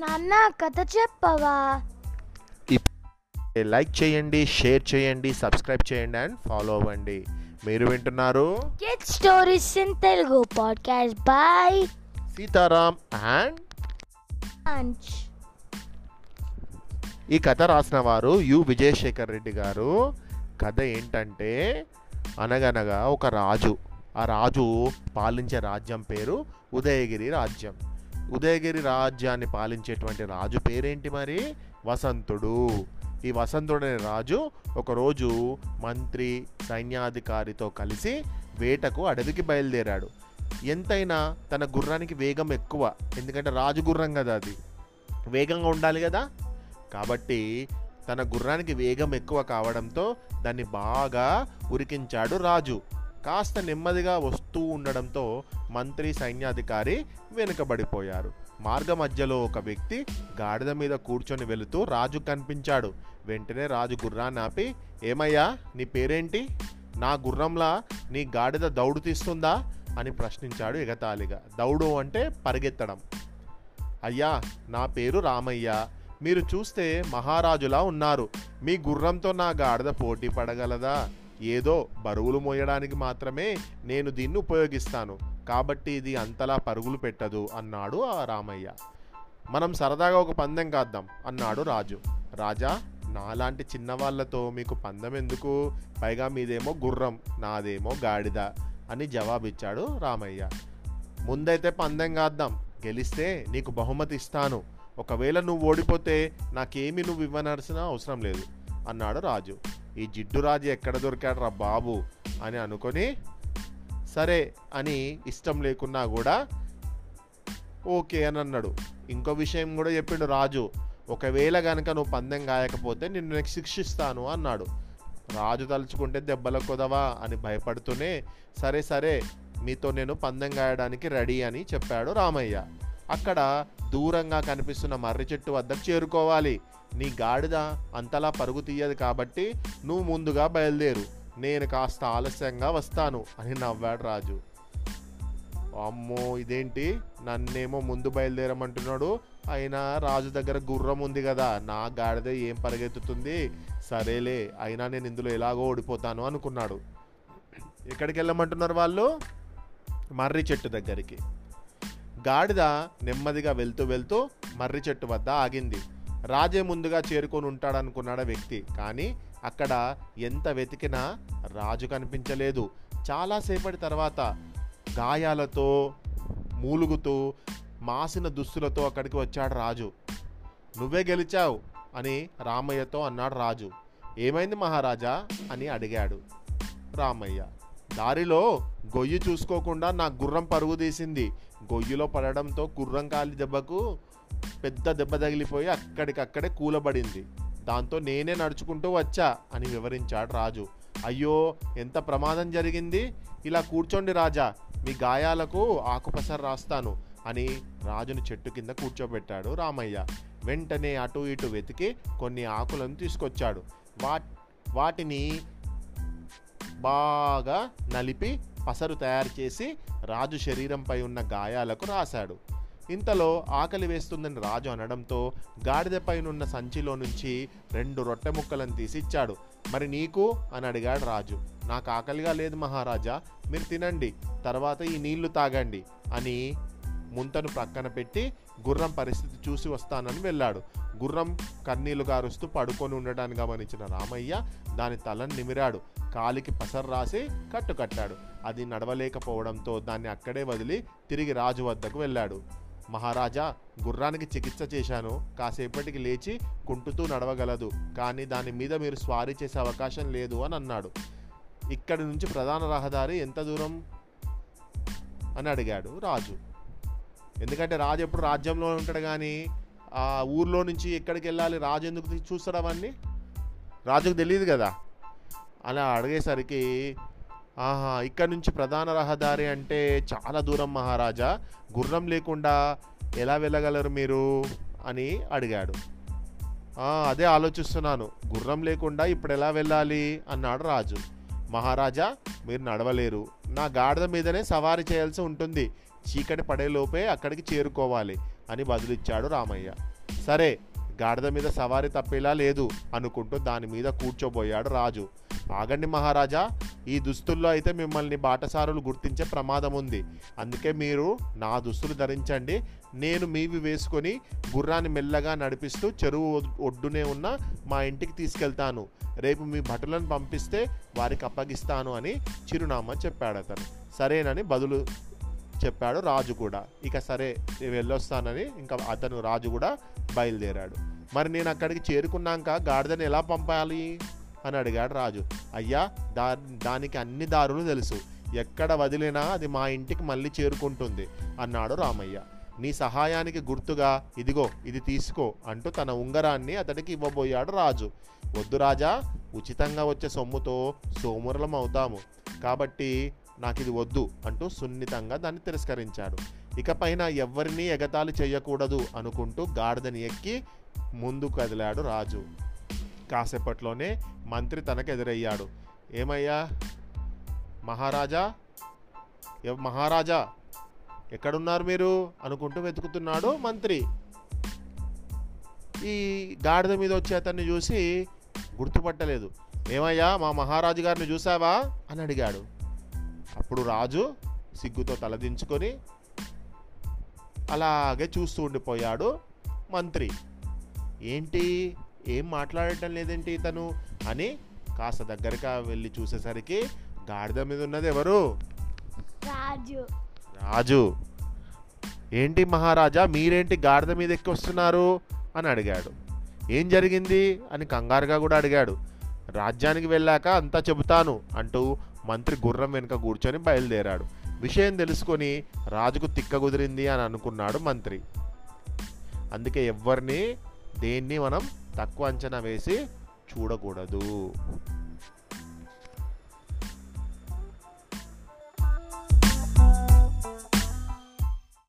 నాన్న కథ చెప్పవా? లైక్ చేయండి షేర్ చేయండి సబ్స్క్రైబ్ చేయండి అండ్ ఫాలో అవ్వండి. మీరు వింటున్నారు kid stories in Telugu podcast by Sitaram and అంచ్ ఈ కథ రాసిన వారు యు. విజయశేఖర్ రెడ్డి గారు. కథ ఏంటంటే అనగనగా ఒక రాజు ఆ రాజు పాలించే రాజ్యం పేరు ఉదయగిరి రాజ్యం. ఉదయగిరి రాజ్యాన్ని పాలించేటువంటి రాజు పేరేంటి మరి? వసంతుడు. ఈ వసంతుడు అనే రాజు ఒకరోజు మంత్రి సైన్యాధికారితో కలిసి వేటకు అడవికి బయలుదేరాడు. ఎంతైనా తన గుర్రానికి వేగం ఎక్కువ. ఎందుకంటే రాజు గుర్రం కదా అది. వేగంగా ఉండాలి కదా. కాబట్టి తన గుర్రానికి వేగం ఎక్కువ కావడంతో దాన్ని బాగా ఉరికించాడు రాజు. కాస్త నెమ్మదిగా వస్తూ ఉండడంతో మంత్రి సైన్యాధికారి వెనుకబడిపోయారు. మార్గ మధ్యలో ఒక వ్యక్తి గాడిద మీద కూర్చొని వెళుతూ రాజు కనిపించాడు. వెంటనే రాజు గుర్రాన్ని ఆపి ఏమయ్యా నీ పేరేంటి? నా గుర్రంలా నీ గాడిద దౌడు తీస్తుందా? అని ప్రశ్నించాడు ఎగతాళిగా. దౌడు అంటే పరిగెత్తడం. అయ్యా నా పేరు రామయ్య. మీరు చూస్తే మహారాజులా ఉన్నారు. మీ గుర్రంతో నా గాడిద పోటీ పడగలదా? ఏదో బరువులు మోయడానికి మాత్రమే నేను దీన్ని ఉపయోగిస్తాను. కాబట్టి ఇది అంతలా పరుగులు పెట్టదు అన్నాడు ఆ రామయ్య. మనం సరదాగా ఒక పందెం కాద్దాం అన్నాడు రాజు. రాజా నాలాంటి చిన్నవాళ్ళతో మీకు పందెం ఎందుకు? పైగా మీదేమో గుర్రం నాదేమో గాడిద అని జవాబిచ్చాడు రామయ్య. ముందైతే పందెం కాద్దాం. గెలిస్తే నీకు బహుమతి ఇస్తాను. ఒకవేళ నువ్వు ఓడిపోతే నాకేమి నువ్వు ఇవ్వనవలసిన అవసరం లేదు అన్నాడు రాజు. ఈ జిడ్డు రాజు ఎక్కడ దొరికాడు రా బాబు అని అనుకొని సరే అని ఇష్టం లేకున్నా కూడా ఓకే అని అన్నాడు. ఇంకో విషయం కూడా చెప్పిండు రాజు ఒకవేళ కనుక నువ్వు పందెం కాయకపోతే నిన్ను నెక్స్ట్ శిక్షిస్తాను అన్నాడు. రాజు తలుచుకుంటే దెబ్బల కొదవా అని భయపడుతూనే సరే సరే మీతో నేను పందెం కాయడానికి రెడీ అని చెప్పాడు రామయ్య. అక్కడ దూరంగా కనిపిస్తున్న మర్రి చెట్టు వద్దకు చేరుకోవాలి. నీ గాడిద అంతలా పరుగు తీయదు కాబట్టి నువ్వు ముందుగా బయలుదేరు. నేను కాస్త ఆలస్యంగా వస్తాను అని నవ్వాడు రాజు. అమ్మో ఇదేంటి? నన్నేమో ముందు బయలుదేరమంటున్నాడు. అయినా రాజు దగ్గర గుర్రం ఉంది కదా నా గాడిద ఏం పరిగెత్తుతుంది? సరేలే అయినా నేను ఇందులో ఎలాగో ఓడిపోతాను అనుకున్నాడు. ఎక్కడికి వెళ్ళమంటున్నారు వాళ్ళు? మర్రి చెట్టు దగ్గరికి. గాడిద నెమ్మదిగా వెళ్తూ వెళ్తూ మర్రి చెట్టు వద్ద ఆగింది. రాజే ముందుగా చేరుకొని ఉంటాడనుకున్నాడు వ్యక్తి. కానీ అక్కడ ఎంత వెతికినా రాజు కనిపించలేదు. చాలాసేపటి తర్వాత గాయాలతో మూలుగుతూ మాసిన దుస్తులతో అక్కడికి వచ్చాడు రాజు. నువ్వే గెలిచావు అని రామయ్యతో అన్నాడు రాజు. ఏమైంది మహారాజా? అని అడిగాడు రామయ్య. దారిలో గొయ్యి చూసుకోకుండా నా గుర్రం పరుగు తీసింది. గొయ్యిలో పడడంతో గుర్రం కాలి దెబ్బకు పెద్ద దెబ్బ తగిలిపోయి అక్కడికక్కడే కూలబడింది. దాంతో నేనే నడుచుకుంటూ వచ్చా అని వివరించాడు రాజు. అయ్యో ఎంత ప్రమాదం జరిగింది? ఇలా కూర్చోండి రాజా మీ గాయాలకు ఆకుపసర రాస్తాను అని రాజును చెట్టు కింద కూర్చోబెట్టాడు రామయ్య. వెంటనే అటు ఇటు వెతికి కొన్ని ఆకులను తీసుకొచ్చాడు. వా వాటిని బాగా నలిపి పసరు తయారు చేసి రాజు శరీరంపై ఉన్న గాయాలకు రాశాడు. ఇంతలో ఆకలి వేస్తుందని రాజు అనడంతో గాడిదపైనున్న సంచిలో నుంచి రెండు రొట్టె ముక్కలను తీసి ఇచ్చాడు. మరి నీకు? అని అడిగాడు రాజు. నాకు ఆకలిగా లేదు మహారాజా. మీరు తినండి. తర్వాత ఈ నీళ్ళు తాగండి. అని ముంతను ప్రక్కన పెట్టి గుర్రం పరిస్థితి చూసి వస్తానని వెళ్ళాడు. గుర్రం కన్నీలు గారుస్తూ పడుకొని ఉండడాన్ని గమనించిన రామయ్య దాని తలను నిమిరాడు. కాలికి పసరు రాసి కట్టుకట్టాడు అది నడవలేకపోవడంతో దాన్ని అక్కడే వదిలి తిరిగి రాజు వద్దకు వెళ్ళాడు. మహారాజా గుర్రానికి చికిత్స చేశాను. కాసేపటికి లేచి కుంటుతూ నడవగలదు. కానీ దాని మీద మీరు స్వారీ చేసే అవకాశం లేదు అని అన్నాడు. ఇక్కడి నుంచి ప్రధాన రహదారి ఎంత దూరం? అని అడిగాడు రాజు. ఎందుకంటే రాజు ఎప్పుడు రాజ్యంలో ఉంటాడు కానీ ఆ ఊర్లో నుంచి ఎక్కడికి వెళ్ళాలి? రాజు ఎందుకు చూస్తాడు అవన్నీ? రాజుకు తెలియదు కదా. అలా అడిగేసరికి ఆహా ఇక్కడ నుంచి ప్రధాన రహదారి అంటే చాలా దూరం మహారాజా. గుర్రం లేకుండా ఎలా వెళ్ళగలరు మీరు? అని అడిగాడు. అదే ఆలోచిస్తున్నాను. గుర్రం లేకుండా ఇప్పుడు ఎలా వెళ్ళాలి? అన్నాడు రాజు. మహారాజా మీరు నడవలేరు. నా గాడిద మీదనే సవారీ చేయాల్సి ఉంటుంది. చీకటి పడేలోపే అక్కడికి చేరుకోవాలి అని బదులిచ్చాడు రామయ్య. సరే గాడిద మీద సవారీ తప్పేలా లేదు అనుకుంటూ దాని మీద కూర్చోబోయాడు రాజు. ఆగండి మహారాజా ఈ దుస్తుల్లో అయితే మిమ్మల్ని బాటసారులు గుర్తించే ప్రమాదం ఉంది. అందుకే మీరు నా దుస్తులు ధరించండి. నేను మీవి వేసుకొని గుర్రాన్ని మెల్లగా నడిపిస్తూ చెరువు ఒడ్డునే ఉన్న మా ఇంటికి తీసుకెళ్తాను. రేపు మీ భటులను పంపిస్తే వారికి అప్పగిస్తాను అని చిరునామా చెప్పాడు అతను. సరేనని బదులు చెప్పాడు రాజు కూడా. ఇక సరే వెళ్ళొస్తానని ఇంకా అతను రాజు కూడా బయలుదేరాడు. మరి నేను అక్కడికి చేరుకున్నాక గాడిదని ఎలా పంపాలి? అని అడిగాడు రాజు. అయ్యా దా దానికి అన్ని దారులు తెలుసు. ఎక్కడ వదిలినా అది మా ఇంటికి మళ్ళీ చేరుకుంటుంది అన్నాడు రామయ్య. నీ సహాయానికి గుర్తుగా ఇదిగో ఇది తీసుకో అంటూ తన ఉంగరాన్ని అతడికి ఇవ్వబోయాడు రాజు. వద్దు రాజా ఉచితంగా వచ్చే సొమ్ముతో సోమురలం అవుతాము. కాబట్టి నాకు ఇది వద్దు అంటూ సున్నితంగా దాన్ని తిరస్కరించాడు. ఇకపైన ఎవ్వరినీ ఎగతాళి చేయకూడదు అనుకుంటూ గాడిదని ఎక్కి ముందు కదిలాడు రాజు. కాసేపట్లోనే మంత్రి తనకు ఎదురయ్యాడు ఏమయ్యా? మహారాజా? మహారాజా? ఎక్కడున్నారు మీరు? అనుకుంటూ వెతుకుతున్నాడు మంత్రి. ఈ గాడిద మీద వచ్చే అతన్ని చూసి గుర్తుపట్టలేదు. ఏమయ్యా మా మహారాజు గారిని చూసావా? అని అడిగాడు. అప్పుడు రాజు సిగ్గుతో తలదించుకొని అలాగే చూస్తూ ఉండిపోయాడు మంత్రి. ఏంటి? ఏం మాట్లాడటం లేదేంటి ఇతను అని కాస్త దగ్గరగా వెళ్ళి చూసేసరికి గాడిద మీద ఉన్నది ఎవరు? రాజు. రాజు. ఏంటి మహారాజా మీరేంటి గాడిద మీద ఎక్కి వస్తున్నారు అని అడిగాడు. ఏం జరిగింది అని కంగారుగా కూడా అడిగాడు. రాజ్యానికి వెళ్ళాక అంతా చెబుతాను అంటూ మంత్రి గుర్రం వెనుక కూర్చొని బయలుదేరాడు. విషయం తెలుసుకొని రాజుకు తిక్క కుదిరింది అని అనుకున్నాడు మంత్రి. అందుకే ఎవ్వరిని దేన్ని మనం తక్కువ అంచనా వేసి చూడకూడదు.